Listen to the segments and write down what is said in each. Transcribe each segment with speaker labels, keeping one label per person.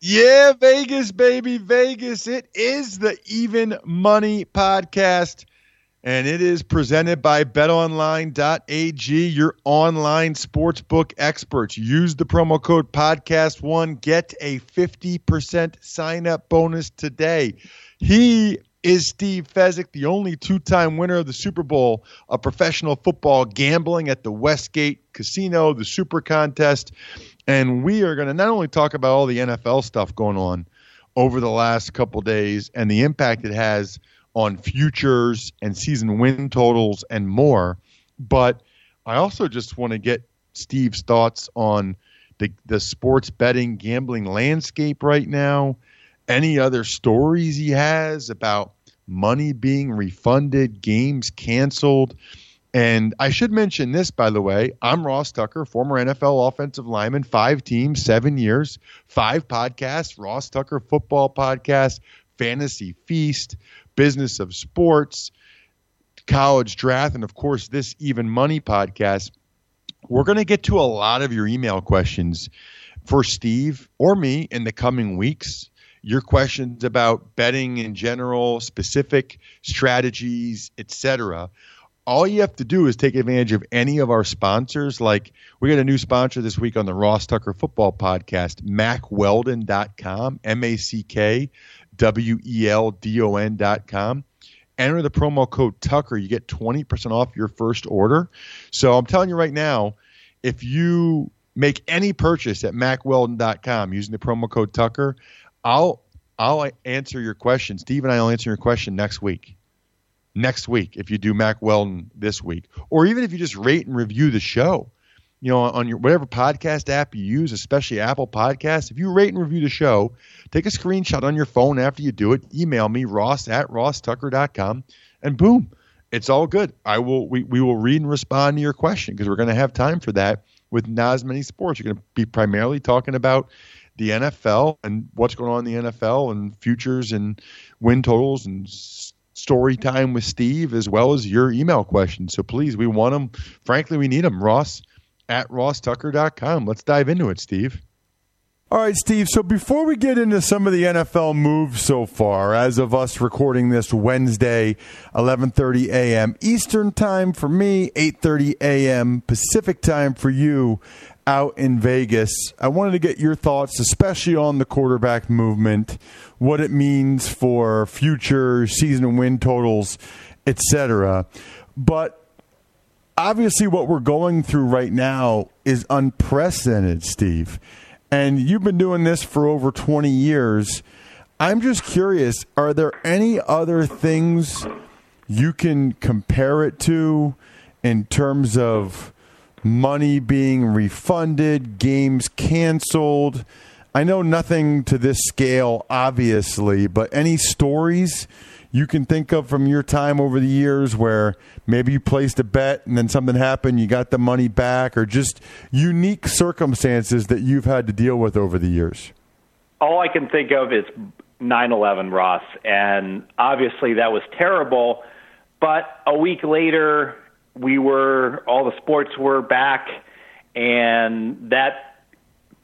Speaker 1: Yeah, Vegas, baby, Vegas. It is the Even Money Podcast, and it is presented by betonline.ag, your online sportsbook experts. Use the promo code podcast1, get a 50% sign up bonus today. He is Steve Fezzik, the only two time winner of the Super Bowl of professional football gambling at the Westgate Casino, the Super Contest. And we are going to not only talk about all the NFL stuff going on over the last couple days and the impact it has on futures and season win totals and more, but I also just want to get Steve's thoughts on the, the sports betting gambling landscape right now. Any other stories he has about money being refunded, games canceled. And I should mention this, by the way. I'm Ross Tucker, former NFL offensive lineman, five teams, seven years, five podcasts Ross Tucker Football Podcast, Fantasy Feast, Business of Sports, College Draft, and of course, this Even Money podcast. We're going to get to a lot of your email questions for Steve or me in the coming weeks your questions about betting in general, specific strategies, etc. All you have to do is take advantage of any of our sponsors. Like we got a new sponsor this week on the Ross Tucker Football Podcast, MackWeldon.com, M A C K W E L D O N.com. Enter the promo code Tucker. You get 20% off your first order. So I'm telling you right now, if you make any purchase at MackWeldon.com using the promo code Tucker, I'll I'll answer your question. Steve and I will answer your question next week. Next week, if you do Mack Weldon this week, or even if you just rate and review the show, you know, on your whatever podcast app you use, especially Apple Podcasts, if you rate and review the show, take a screenshot on your phone after you do it, email me, ross at rosstucker.com, and boom, it's all good. I will we, we will read and respond to your question because we're going to have time for that with not as many sports. You're going to be primarily talking about the NFL and what's going on in the NFL and futures and win totals and story time with Steve as well as your email questions. So please, we want them. Frankly, we need them. Ross at rosstucker.com. Let's dive into it, Steve. All right, Steve. So before we get into some of the NFL moves so far, as of us recording this Wednesday, 11:30 a.m. Eastern Time for me, 8:30 a.m. Pacific Time for you out in Vegas. I wanted to get your thoughts, especially on the quarterback movement, what it means for future season win totals, etc. But obviously, what we're going through right now is unprecedented, Steve. And you've been doing this for over 20 years. I'm just curious are there any other things you can compare it to in terms of money being refunded, games canceled. I know nothing to this scale, obviously, but any stories you can think of from your time over the years where maybe you placed a bet and then something happened, you got the money back, or just unique circumstances that you've had to deal with over the years?
Speaker 2: All I can think of is 9 11, Ross. And obviously that was terrible But a week later, we were all the sports were back, and that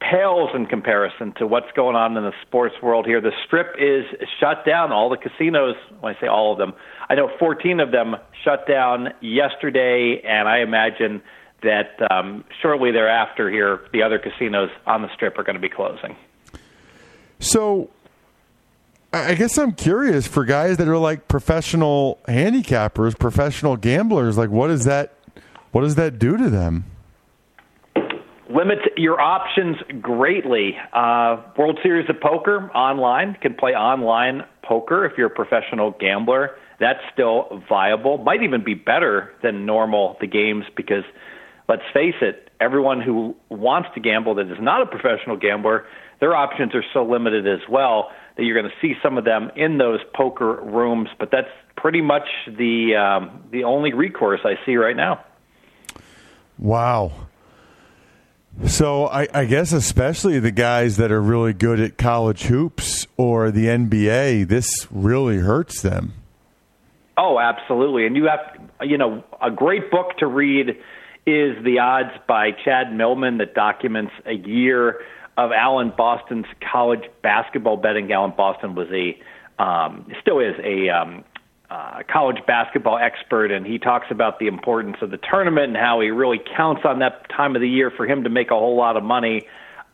Speaker 2: pales in comparison to what's going on in the sports world here. The strip is shut down. All the casinos, when I say all of them, I know 14 of them shut down yesterday, and I imagine that um, shortly thereafter here, the other casinos on the strip are going to be closing.
Speaker 1: So, I guess I'm curious for guys that are like professional handicappers, professional gamblers. Like, what does that, what does that do to them?
Speaker 2: limits your options greatly. Uh, World Series of Poker online can play online poker if you're a professional gambler. That's still viable. Might even be better than normal the games because let's face it, everyone who wants to gamble that is not a professional gambler, their options are so limited as well that you're going to see some of them in those poker rooms. But that's pretty much the um, the only recourse I see right now.
Speaker 1: Wow. So I, I, guess especially the guys that are really good at college hoops or the NBA, this really hurts them.
Speaker 2: Oh, absolutely. And you have, you know, a great book to read is The Odds by Chad Millman that documents a year of Alan Boston's college basketball betting. Allen Boston was a, um, still is a um, uh, college basketball expert, and he talks about the importance of the tournament and how he really counts on that time of the year for him to make a whole lot of money.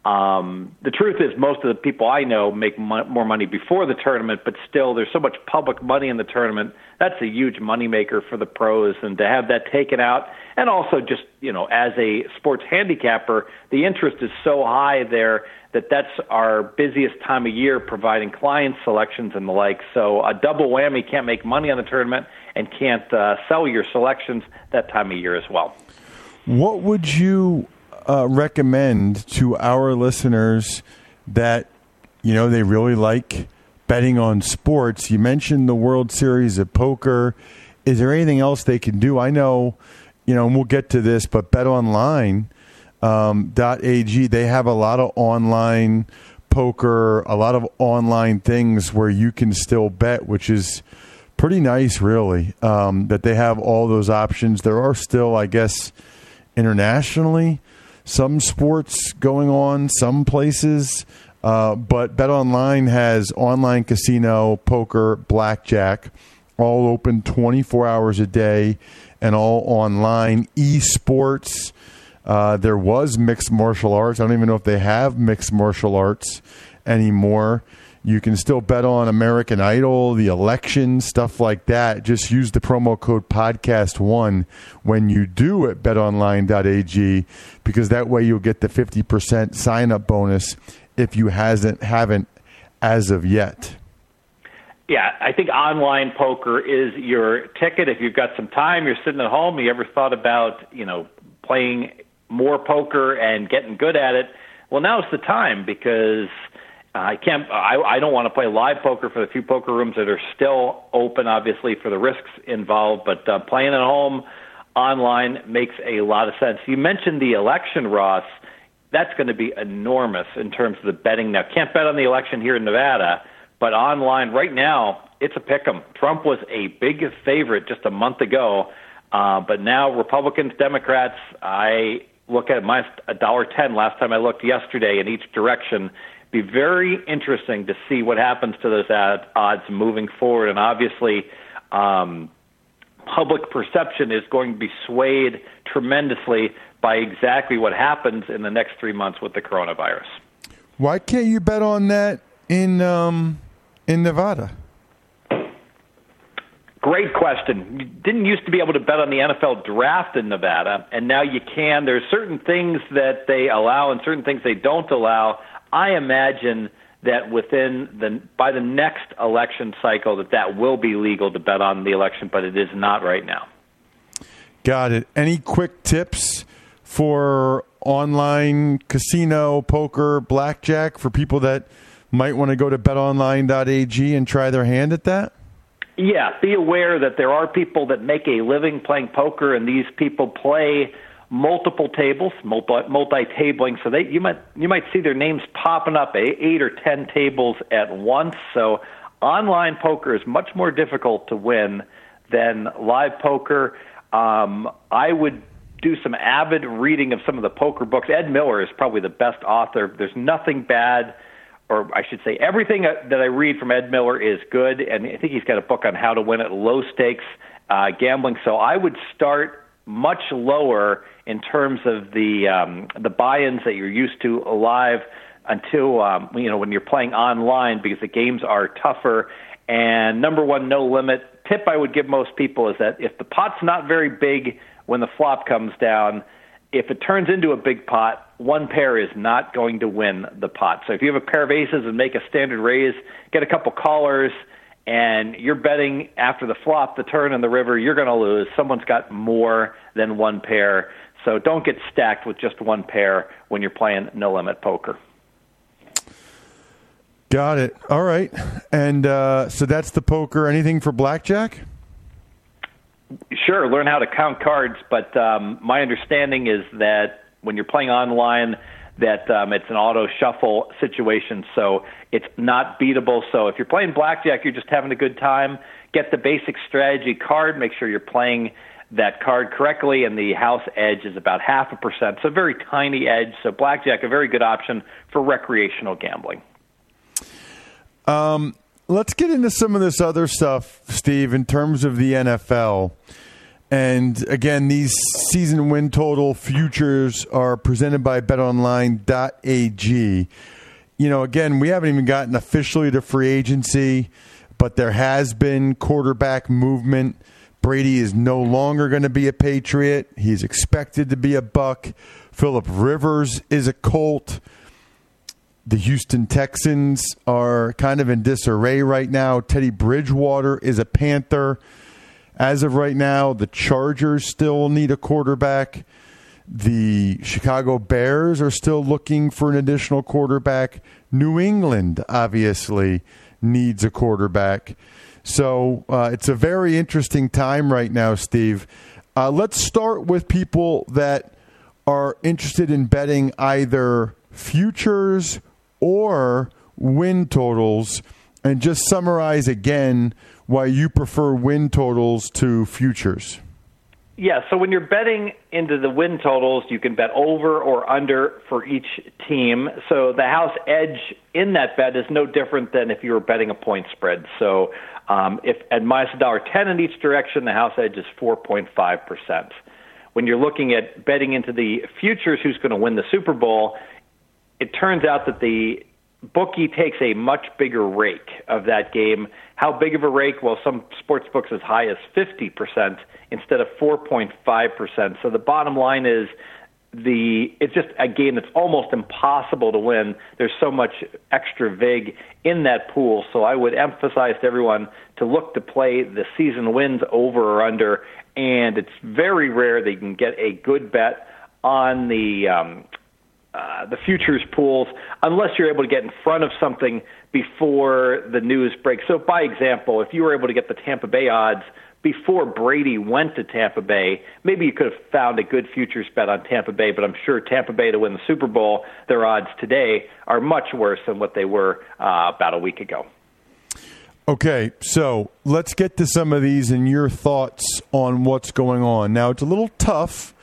Speaker 2: Um, the truth is, most of the people I know make mo- more money before the tournament, but still, there's so much public money in the tournament. That's a huge moneymaker for the pros, and to have that taken out, and also just you know, as a sports handicapper, the interest is so high there that that's our busiest time of year providing client selections and the like. So a double whammy can't make money on the tournament and can't uh, sell your selections that time of year as well.
Speaker 1: What would you uh, recommend to our listeners that you know they really like betting on sports? You mentioned the World Series of Poker. Is there anything else they can do? I know, you know, and we'll get to this, but BetOnline.ag um, they have a lot of online poker, a lot of online things where you can still bet, which is pretty nice, really. Um, that they have all those options. There are still, I guess, internationally some sports going on, some places. Uh, but Bet Online has online casino, poker, blackjack, all open 24 hours a day and all online. Esports, uh, there was mixed martial arts. I don't even know if they have mixed martial arts anymore. You can still bet on American Idol, the election, stuff like that. Just use the promo code podcast1 when you do at betonline.ag because that way you'll get the 50% sign up bonus if you hasn't haven't as of yet.
Speaker 2: Yeah, I think online poker is your ticket. If you've got some time, you're sitting at home, you ever thought about, you know, playing more poker and getting good at it, well, now's the time because I can't. I, I don't want to play live poker for the few poker rooms that are still open, obviously for the risks involved. But uh, playing at home online makes a lot of sense. You mentioned the election, Ross. That's going to be enormous in terms of the betting. Now, can't bet on the election here in Nevada, but online right now, it's a pick 'em. Trump was a big favorite just a month ago, uh, but now Republicans, Democrats, I look at my a dollar ten last time I looked yesterday in each direction. Be very interesting to see what happens to those ad, odds moving forward, and obviously, um, public perception is going to be swayed tremendously by exactly what happens in the next three months with the coronavirus.
Speaker 1: Why can't you bet on that in um, in Nevada?
Speaker 2: Great question. You didn't used to be able to bet on the NFL draft in Nevada, and now you can. There's certain things that they allow and certain things they don't allow. I imagine that within the by the next election cycle that that will be legal to bet on the election, but it is not right now.
Speaker 1: Got it. Any quick tips for online casino, poker, blackjack for people that might want to go to betonline.ag and try their hand at that?
Speaker 2: Yeah, be aware that there are people that make a living playing poker, and these people play multiple tables, multi tabling. So they you might you might see their names popping up eight or ten tables at once. So online poker is much more difficult to win than live poker. Um, I would do some avid reading of some of the poker books. Ed Miller is probably the best author. There's nothing bad, or I should say, everything that I read from Ed Miller is good. And I think he's got a book on how to win at low stakes uh, gambling. So I would start much lower in terms of the um, the buy-ins that you're used to live until um, you know when you're playing online because the games are tougher. And number one, no limit tip I would give most people is that if the pot's not very big when the flop comes down, if it turns into a big pot, one pair is not going to win the pot. So if you have a pair of aces and make a standard raise, get a couple callers, and you're betting after the flop, the turn, and the river, you're going to lose. Someone's got more than one pair. So don't get stacked with just one pair when you're playing no limit poker.
Speaker 1: Got it. All right. And uh, so that's the poker. Anything for blackjack?
Speaker 2: Sure. Learn how to count cards. But um, my understanding is that when you're playing online, that um, it's an auto shuffle situation, so it's not beatable. So if you're playing blackjack, you're just having a good time. Get the basic strategy card. Make sure you're playing that card correctly, and the house edge is about half a percent. So very tiny edge. So blackjack, a very good option for recreational gambling.
Speaker 1: Um, let's get into some of this other stuff, Steve, in terms of the NFL. And again, these season win total futures are presented by betonline.ag. You know, again, we haven't even gotten officially to free agency, but there has been quarterback movement. Brady is no longer going to be a Patriot. He's expected to be a Buc. Philip Rivers is a Colt the Houston Texans are kind of in disarray right now. Teddy Bridgewater is a Panther. As of right now, the Chargers still need a quarterback. The Chicago Bears are still looking for an additional quarterback. New England obviously needs a quarterback. So uh, it's a very interesting time right now, Steve. Uh, let's start with people that are interested in betting either futures or win totals and just summarize again why you prefer win totals to futures.
Speaker 2: Yeah, so when you're betting into the win totals, you can bet over or under for each team. So the house edge in that bet is no different than if you were betting a point spread. So um, if at minus a dollar ten in each direction, the house edge is four point five percent. When you're looking at betting into the futures, who's going to win the Super Bowl, it turns out that the bookie takes a much bigger rake of that game. How big of a rake? Well, some sports books as high as 50% instead of 4.5%. So the bottom line is the it's just a game that's almost impossible to win. There's so much extra vig in that pool. So I would emphasize to everyone to look to play the season wins over or under, and it's very rare that you can get a good bet on the um, uh, the futures pools unless you're able to get in front of something before the news breaks. So, by example, if you were able to get the Tampa Bay odds before Brady went to Tampa Bay, maybe you could have found a good futures bet on Tampa Bay, but I'm sure Tampa Bay to win the Super Bowl, their odds today are much worse than what they were uh, about a week ago.
Speaker 1: Okay, so let's get to some of these and your thoughts on what's going on. Now, it's a little tough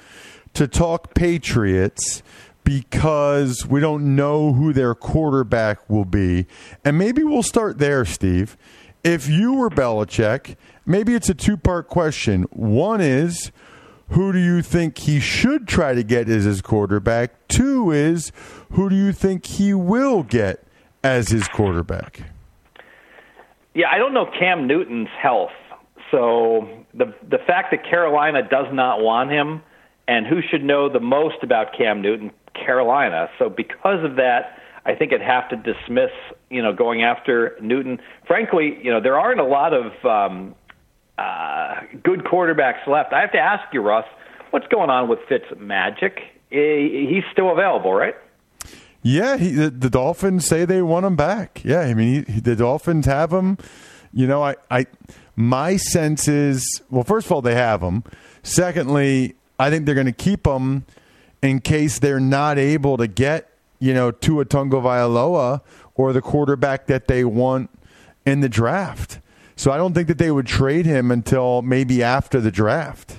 Speaker 1: to talk Patriots because we don't know who their quarterback will be. And maybe we'll start there, Steve. If you were Belichick, maybe it's a two part question. One is, who do you think he should try to get as his quarterback? Two is, who do you think he will get as his quarterback?
Speaker 2: Yeah, I don't know Cam Newton's health. So the the fact that Carolina does not want him and who should know the most about Cam Newton Carolina. So because of that, I think I'd have to dismiss, you know, going after Newton. Frankly, you know, there aren't a lot of um, uh, good quarterbacks left. I have to ask you, Russ, what's going on with Fitz Magic? He's still available, right?
Speaker 1: Yeah, he, the, the, Dolphins say they want him back. Yeah, I mean, he, the Dolphins have him. You know, I, I, my sense is, well, first of all, they have him. Secondly, I think they're going to keep him in case they're not able to get, you know, Tua Tagovailoa or the quarterback that they want in the draft. So I don't think that they would trade him until maybe after the draft.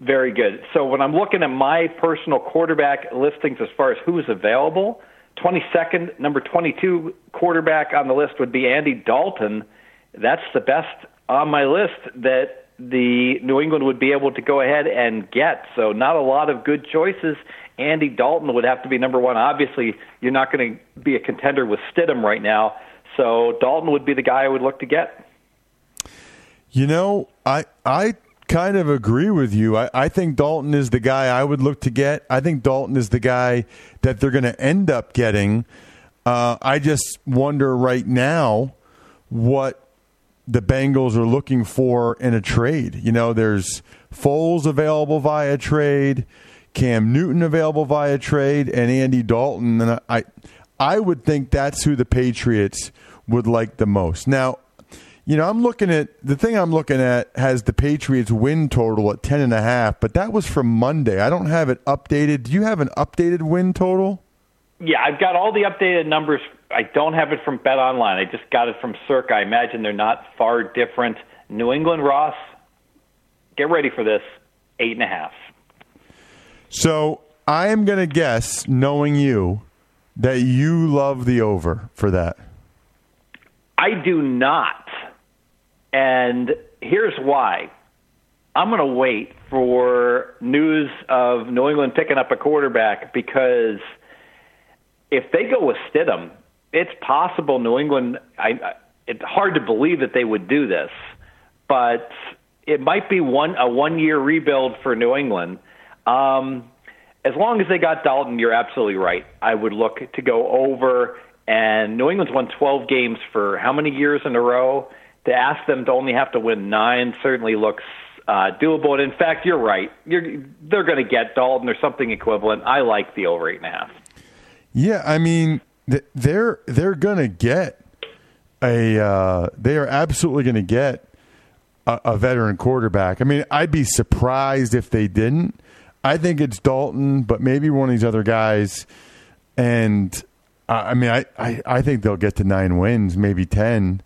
Speaker 2: Very good. So when I'm looking at my personal quarterback listings as far as who's available, 22nd, number 22 quarterback on the list would be Andy Dalton. That's the best on my list that the New England would be able to go ahead and get. So not a lot of good choices. Andy Dalton would have to be number one. Obviously, you're not going to be a contender with Stidham right now. So Dalton would be the guy I would look to get.
Speaker 1: You know, I I kind of agree with you. I, I think Dalton is the guy I would look to get. I think Dalton is the guy that they're going to end up getting. Uh, I just wonder right now what the Bengals are looking for in a trade. You know, there's Foles available via trade, Cam Newton available via trade, and Andy Dalton. And I, I would think that's who the Patriots would like the most. Now, you know, I'm looking at the thing I'm looking at has the Patriots win total at ten and a half, but that was from Monday. I don't have it updated. Do you have an updated win total?
Speaker 2: Yeah, I've got all the updated numbers. I don't have it from Bet Online. I just got it from Circa. I imagine they're not far different. New England Ross, get ready for this. Eight and a half.
Speaker 1: So I am going to guess, knowing you, that you love the over for that.
Speaker 2: I do not. And here's why. I'm going to wait for news of New England picking up a quarterback because if they go with Stidham, it's possible New England. I, it's hard to believe that they would do this, but it might be one a one year rebuild for New England. Um, as long as they got Dalton, you're absolutely right. I would look to go over. And New England's won 12 games for how many years in a row? to ask them to only have to win nine certainly looks uh, doable. And in fact, you're right. You're, they're going to get Dalton or something equivalent. I like the over eight and a half.
Speaker 1: Yeah, I mean they're they're to get a uh, they are absolutely to get a, a veteran quarterback. I mean, I'd be surprised if they didn't. I think it's Dalton, but maybe one of these other guys. And uh, I mean, I, I, I think they'll get to nine wins, maybe ten.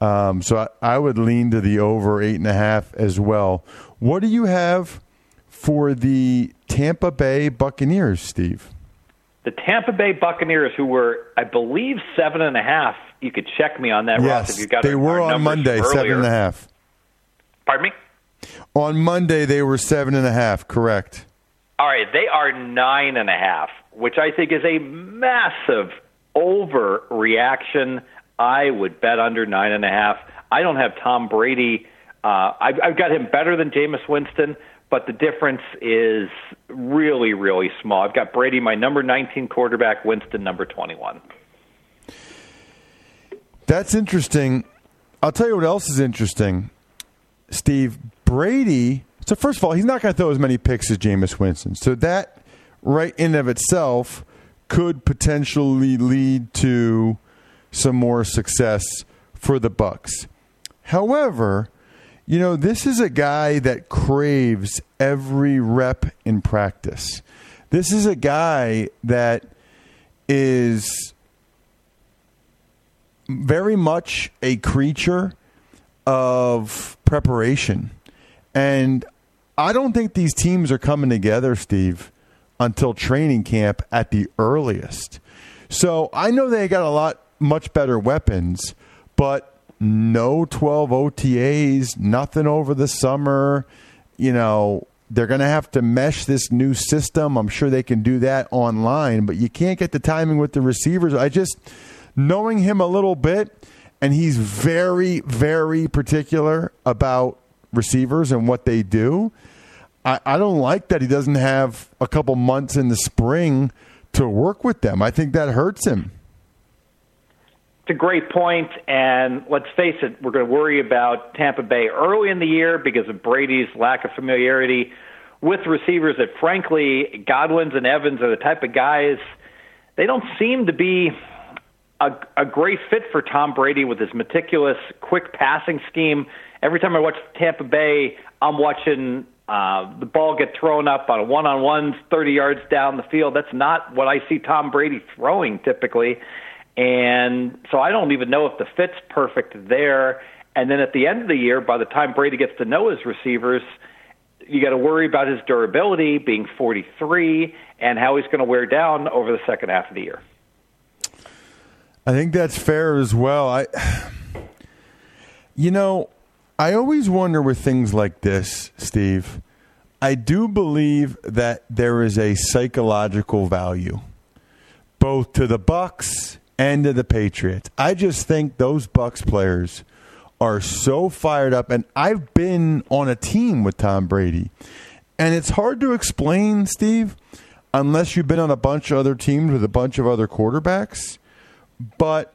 Speaker 1: Um, so I, I, would lean to the over eight and a half as well. What do you have for the Tampa Bay Buccaneers, Steve?
Speaker 2: The Tampa Bay Buccaneers, who were, I believe, seven and a half. You could check me on that,
Speaker 1: yes,
Speaker 2: Ross, if you got
Speaker 1: they
Speaker 2: our,
Speaker 1: were
Speaker 2: our
Speaker 1: on Monday,
Speaker 2: earlier.
Speaker 1: seven and a half.
Speaker 2: Pardon me.
Speaker 1: On Monday, they were seven and a half. Correct.
Speaker 2: All right, they are nine and a half, which I think is a massive overreaction I would bet under nine and a half. I don't have Tom Brady. Uh, I've, I've got him better than Jameis Winston, but the difference is really, really small. I've got Brady, my number 19 quarterback, Winston, number 21.
Speaker 1: That's interesting. I'll tell you what else is interesting. Steve, Brady. So, first of all, he's not going to throw as many picks as Jameis Winston. So, that right in of itself could potentially lead to some more success for the Bucs. However, you know, this is a guy that craves every rep in practice. This is a guy that is very much a creature of preparation. And I don't think these teams are coming together, Steve, until training camp at the earliest. So I know they got a lot much better weapons, but no 12 OTAs, nothing over the summer. You know, they're going to have to mesh this new system. I'm sure they can do that online, but you can't get the timing with the receivers. I just, knowing him a little bit, and he's very, very particular about receivers and what they do. I, I don't like that he doesn't have a couple months in the spring to work with them. I think that hurts him.
Speaker 2: It's a great point, and let's face it, we're going to worry about Tampa Bay early in the year because of Brady's lack of familiarity with receivers. That frankly, Godwin's and Evans are the type of guys they don't seem to be a, a great fit for Tom Brady with his meticulous, quick passing scheme. Every time I watch Tampa Bay, I'm watching uh, the ball get thrown up on a one-on-ones 30 yards down the field. That's not what I see Tom Brady throwing typically. And so I don't even know if the fit's perfect there. And then at the end of the year, by the time Brady gets to know his receivers, you got to worry about his durability, being 43, and how he's going to wear down over the second half of the year.
Speaker 1: I think that's fair as well. I, you know, I always wonder with things like this, Steve. I do believe that there is a psychological value, both to the Bucs and to the Patriots. I just think those Bucs players are so fired up, and I've been on a team with Tom Brady, and it's hard to explain, Steve, unless you've been on a bunch of other teams with a bunch of other quarterbacks. But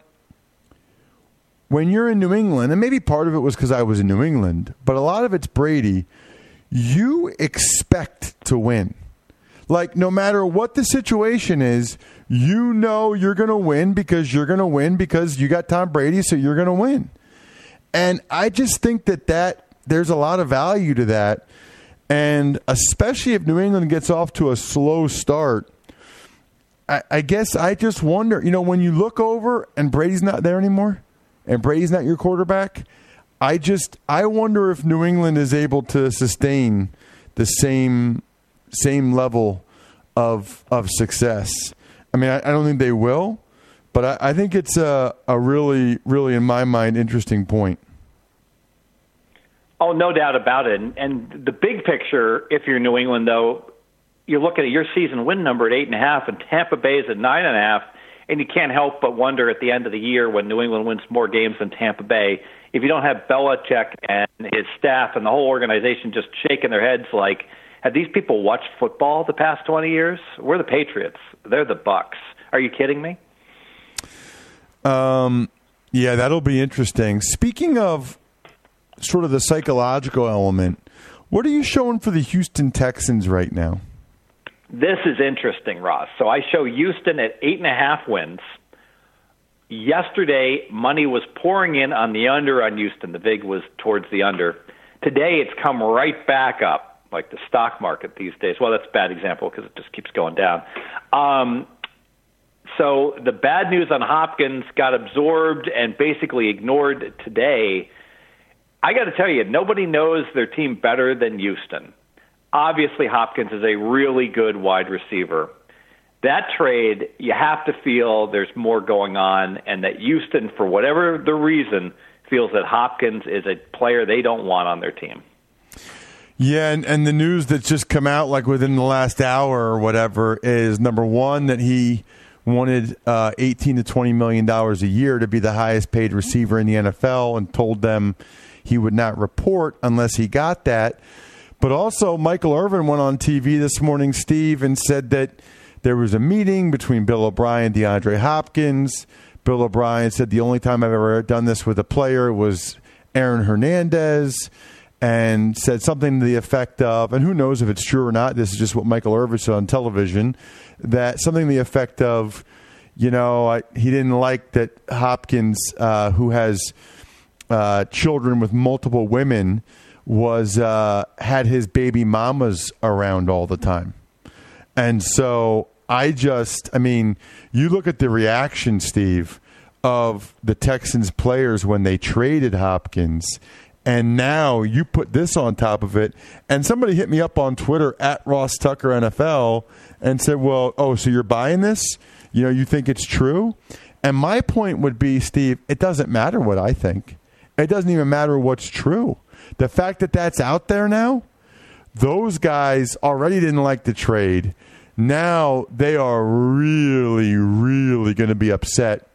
Speaker 1: when you're in New England, and maybe part of it was because I was in New England, but a lot of it's Brady, you expect to win. Like, no matter what the situation is, you know you're going to win because you're going to win because you got Tom Brady, so you're going to win. And I just think that that there's a lot of value to that. And especially if New England gets off to a slow start, I, I guess I just wonder, you know, when you look over and Brady's not there anymore and Brady's not your quarterback, I just I wonder if New England is able to sustain the same same level of of success. I mean, I, I don't think they will, but I, I think it's a, a really, really, in my mind, interesting point.
Speaker 2: Oh, no doubt about it. And, the big picture, if you're New England, though, you're looking at your season win number at eight and a half, and Tampa Bay is at nine and a half, and you can't help but wonder at the end of the year when New England wins more games than Tampa Bay, if you don't have Belichick and his staff and the whole organization just shaking their heads like, have these people watched football the past 20 years? We're the Patriots. They're the Bucs. Are you kidding me?
Speaker 1: Um, yeah, that'll be interesting. Speaking of sort of the psychological element, what are you showing for the Houston Texans right now?
Speaker 2: This is interesting, Ross. So I show Houston at eight and a half wins. Yesterday, money was pouring in on the under on Houston. The vig was towards the under. Today, it's come right back up, like the stock market these days. Well, that's a bad example because it just keeps going down. Um, so the bad news on Hopkins got absorbed and basically ignored today. I got to tell you, nobody knows their team better than Houston. Obviously, Hopkins is a really good wide receiver. That trade, you have to feel there's more going on, and that Houston, for whatever the reason, feels that Hopkins is a player they don't want on their team.
Speaker 1: Yeah, and, and the news that's just come out like within the last hour or whatever is number one that he wanted uh, 18 to 20 million dollars a year to be the highest paid receiver in the NFL and told them he would not report unless he got that. But also, Michael Irvin went on TV this morning, Steve, and said that there was a meeting between Bill O'Brien, DeAndre Hopkins. Bill O'Brien said the only time I've ever done this with a player was Aaron Hernandez and said something to the effect of, and who knows if it's true or not, this is just what Michael Irvin said on television, that something to the effect of, you know, I, he didn't like that Hopkins, uh, who has uh, children with multiple women, was uh, had his baby mamas around all the time, and so I just, I mean, you look at the reaction, Steve, of the Texans players when they traded Hopkins. And now you put this on top of it. And somebody hit me up on Twitter at Ross Tucker NFL and said, Well, oh, so you're buying this? You know, you think it's true? And my point would be, Steve, it doesn't matter what I think. It doesn't even matter what's true. The fact that that's out there now, those guys already didn't like the trade. Now they are really, really going to be upset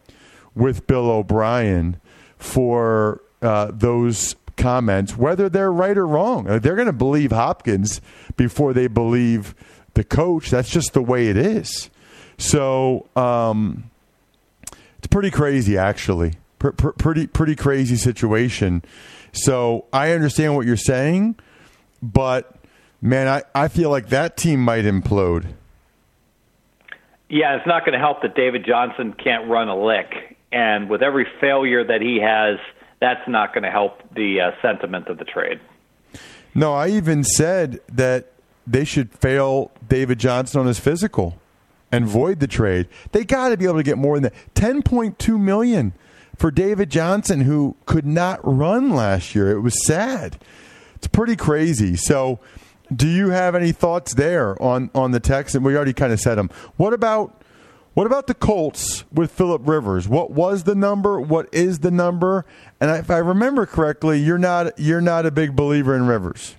Speaker 1: with Bill O'Brien for uh, those comments, whether they're right or wrong. Uh, They're going to believe Hopkins before they believe the coach. That's just the way it is. So um, it's pretty crazy, actually. Pr- pretty pretty crazy situation. So I understand what you're saying, but man, I, I feel like that team might implode.
Speaker 2: Yeah, it's not going to help that David Johnson can't run a lick, and with every failure that he has, that's not going to help the uh, sentiment of the trade.
Speaker 1: No, I even said that they should fail David Johnson on his physical and void the trade, they got to be able to get more than that. 10.2 million for David Johnson, who could not run last year. It was sad. It's pretty crazy. So, do you have any thoughts there on on the text? And we already kind of said them. What about what about the Colts with Philip Rivers? What was the number? What is the number? And if I remember correctly, you're not you're not a big believer in Rivers.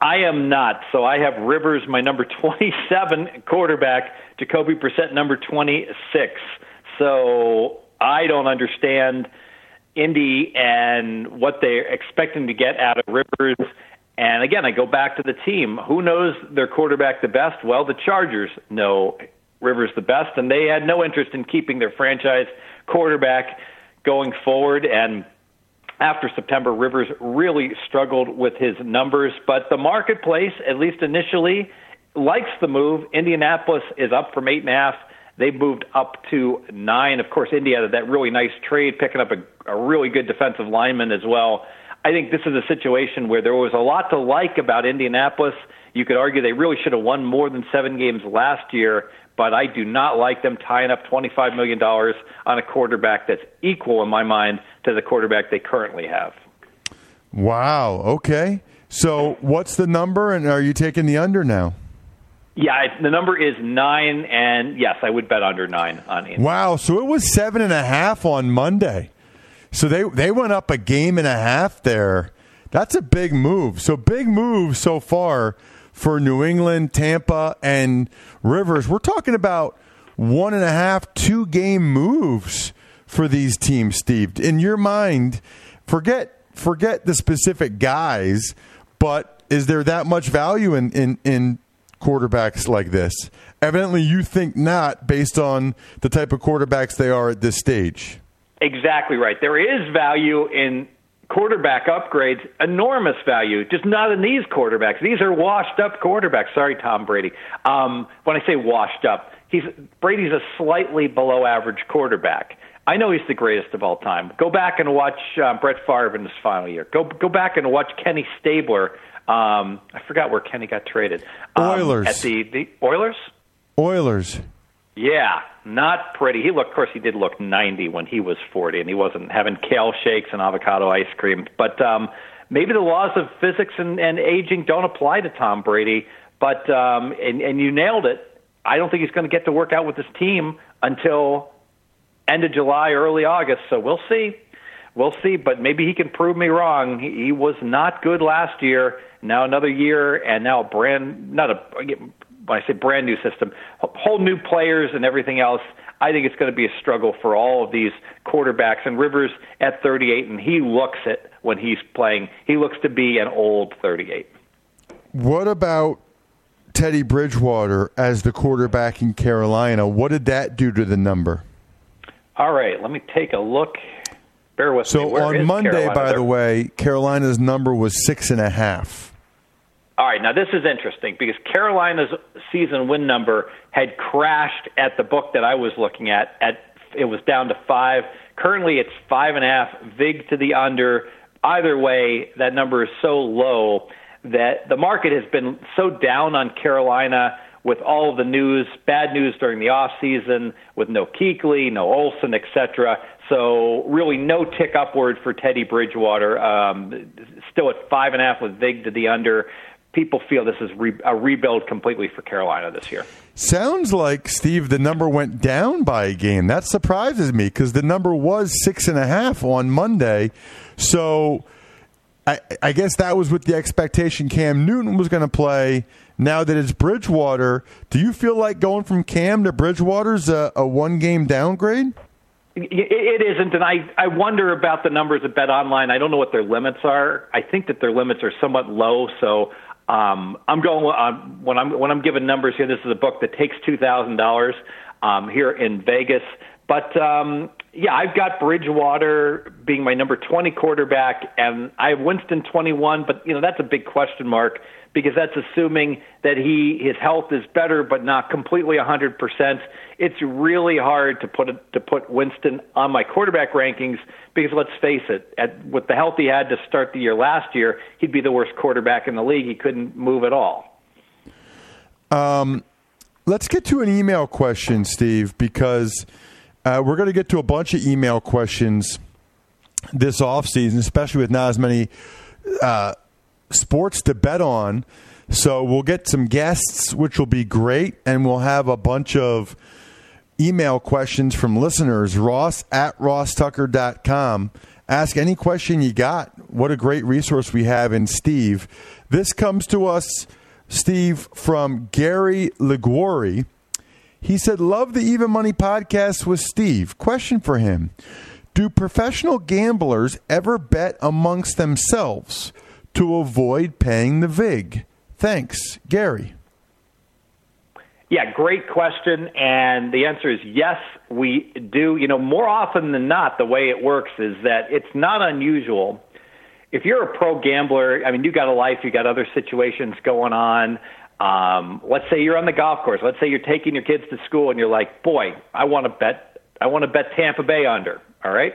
Speaker 2: I am not. So I have Rivers, my number 27 quarterback, Jacoby Brissett, number 26. So I don't understand Indy and what they're expecting to get out of Rivers. And again, I go back to the team. Who knows their quarterback the best? Well, the Chargers know Rivers the best, and they had no interest in keeping their franchise quarterback going forward. And after September, Rivers really struggled with his numbers, but the marketplace, at least initially, likes the move. Indianapolis is up from eight and a half. They moved up to nine. Of course, Indy had that really nice trade, picking up a, a really good defensive lineman as well. I think this is a situation where there was a lot to like about Indianapolis. You could argue they really should have won more than seven games last year, but I do not like them tying up $25 million on a quarterback that's equal, in my mind, to the quarterback they currently have.
Speaker 1: Wow. Okay. So what's the number, and are you taking the under now?
Speaker 2: Yeah, the number is nine, and yes, I would bet under nine on Indy.
Speaker 1: Wow. So it was seven and a half on Monday. So they they went up a game and a half there. That's a big move. So big move so far for New England, Tampa, and Rivers. We're talking about one and a half, two game moves for these teams, Steve. In your mind, forget forget the specific guys, but is there that much value in, in, in quarterbacks like this? Evidently, you think not based on the type of quarterbacks they are at this stage.
Speaker 2: Exactly right. There is value in quarterback upgrades, enormous value, just not in these quarterbacks. These are washed up quarterbacks. Sorry, Tom Brady. Um, when I say washed up, he's Brady's a slightly below average quarterback. I know he's the greatest of all time. Go back and watch uh, Brett Favre in his final year. Go go back and watch Kenny Stabler. Um, I forgot where Kenny got traded.
Speaker 1: Um, Oilers
Speaker 2: at the the Oilers.
Speaker 1: Oilers.
Speaker 2: Yeah, not pretty. He looked, of course, he did look 90 when he was 40, and he wasn't having kale shakes and avocado ice cream. But um, maybe the laws of physics and, and aging don't apply to Tom Brady. But um, and, and you nailed it. I don't think he's going to get to work out with his team until end of July, early August. So we'll see. We'll see. But maybe he can prove me wrong. He, he was not good last year. Now another year, and now a brand not a when I say brand new system, whole new players and everything else. I think it's going to be a struggle for all of these quarterbacks. And Rivers at 38, and he looks it when he's playing. He looks to be an old 38.
Speaker 1: What about Teddy Bridgewater as the quarterback in Carolina? What did that do to the number?
Speaker 2: All right, let me take a look. Bear with
Speaker 1: so
Speaker 2: me. So
Speaker 1: on Monday,
Speaker 2: Carolina?
Speaker 1: by the way, Carolina's number was six and a half.
Speaker 2: All right, now this is interesting because Carolina's season win number had crashed at the book that I was looking at. At it was down to five. Currently, it's five and a half. Vig to the under. Either way, that number is so low that the market has been so down on Carolina with all of the news, bad news during the off season, with no Kuechly, no Olsen, etc. So really, no tick upward for Teddy Bridgewater. Um, still at five and a half with Vig to the under people feel this is re- a rebuild completely for Carolina this year.
Speaker 1: Sounds like Steve, the number went down by a game. That surprises me because the number was six and a half on Monday. So I, I guess that was with the expectation Cam Newton was going to play. Now that it's Bridgewater, do you feel like going from Cam to Bridgewater's a, a one game downgrade?
Speaker 2: It isn't, and I, I wonder about the numbers at Bet Online. I don't know what their limits are. I think that their limits are somewhat low, so um, I'm going uh, when I'm when I'm giving numbers here. This is a book that takes two thousand dollars um, here in Vegas. But um, yeah, I've got Bridgewater being my number 20 quarterback, and I have Winston 21. But you know that's a big question mark because that's assuming that he his health is better, but not completely 100 percent it's really hard to put it, to put Winston on my quarterback rankings because let's face it, at with the health he had to start the year last year, he'd be the worst quarterback in the league. He couldn't move at all.
Speaker 1: Um, let's get to an email question, Steve, because uh, we're going to get to a bunch of email questions this offseason, especially with not as many uh, sports to bet on. So we'll get some guests, which will be great, and we'll have a bunch of email questions from listeners. Ross at rosstucker.com. Ask any question you got. What a great resource we have in Steve. This comes to us, Steve, from Gary Liguori. He said, Love the Even Money podcast with Steve. Question for him Do professional gamblers ever bet amongst themselves to avoid paying the VIG? Thanks, Gary.
Speaker 2: Yeah, great question. And the answer is yes, we do. You know, more often than not, the way it works is that it's not unusual. If you're a pro gambler, I mean, you got a life, you got other situations going on. Um, let's say you're on the golf course. Let's say you're taking your kids to school and you're like, boy, I want to bet, I want to bet Tampa Bay under. All right.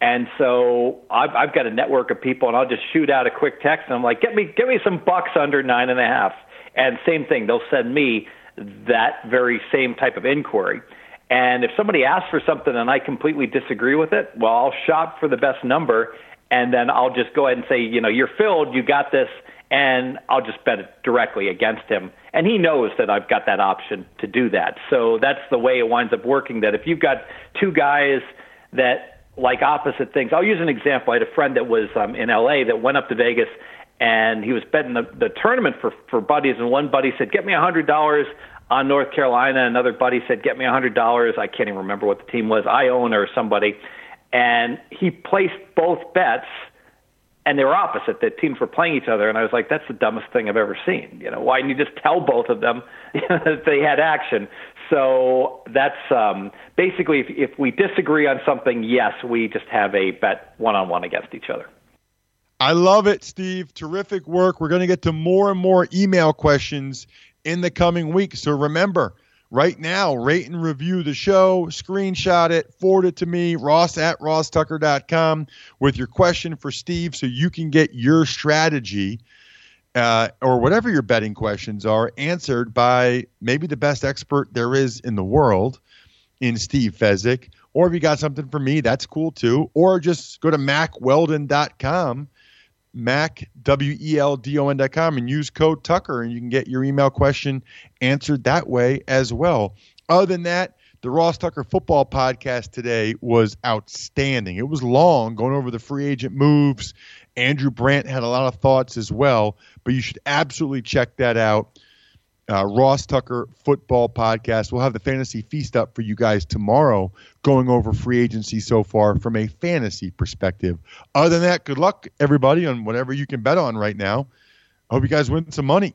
Speaker 2: And so I've, I've got a network of people, and I'll just shoot out a quick text, and I'm like, "Get me, get me some Bucs under nine and a half." And same thing, they'll send me that very same type of inquiry. And if somebody asks for something and I completely disagree with it, well, I'll shop for the best number, and then I'll just go ahead and say, you know, you're filled, you got this, and I'll just bet it directly against him. And he knows that I've got that option to do that. So that's the way it winds up working. That if you've got two guys that like opposite things, I'll use an example. I had a friend that was um, in LA that went up to Vegas and he was betting the, the tournament for for buddies, and one buddy said, "Get me a hundred dollars on North Carolina." Another buddy said, "Get me a hundred dollars." I can't even remember what the team was, Iona or somebody, and he placed both bets, and they were opposite. The teams were playing each other, and I was like, "That's the dumbest thing I've ever seen." You know, why didn't you just tell both of them that they had action? So that's um, basically if, if we disagree on something, yes, we just have a bet one on one against each other.
Speaker 1: I love it, Steve. Terrific work. We're going to get to more and more email questions in the coming weeks. So remember, right now, rate and review the show, screenshot it, forward it to me, ross at rosstucker.com with your question for Steve so you can get your strategy uh, or whatever your betting questions are answered by maybe the best expert there is in the world in Steve Fezzik. Or if you got something for me, that's cool too. Or just go to mackweldon.com Mac, W L D O N.com, and use code Tucker, and you can get your email question answered that way as well. Other than that, the Ross Tucker football podcast today was outstanding. It was long, going over the free agent moves. Andrew Brandt had a lot of thoughts as well, but you should absolutely check that out uh, Ross Tucker Football Podcast. We'll have the fantasy feast up for you guys tomorrow, going over free agency so far from a fantasy perspective. Other than that, good luck, everybody, on whatever you can bet on right now. I hope you guys win some money.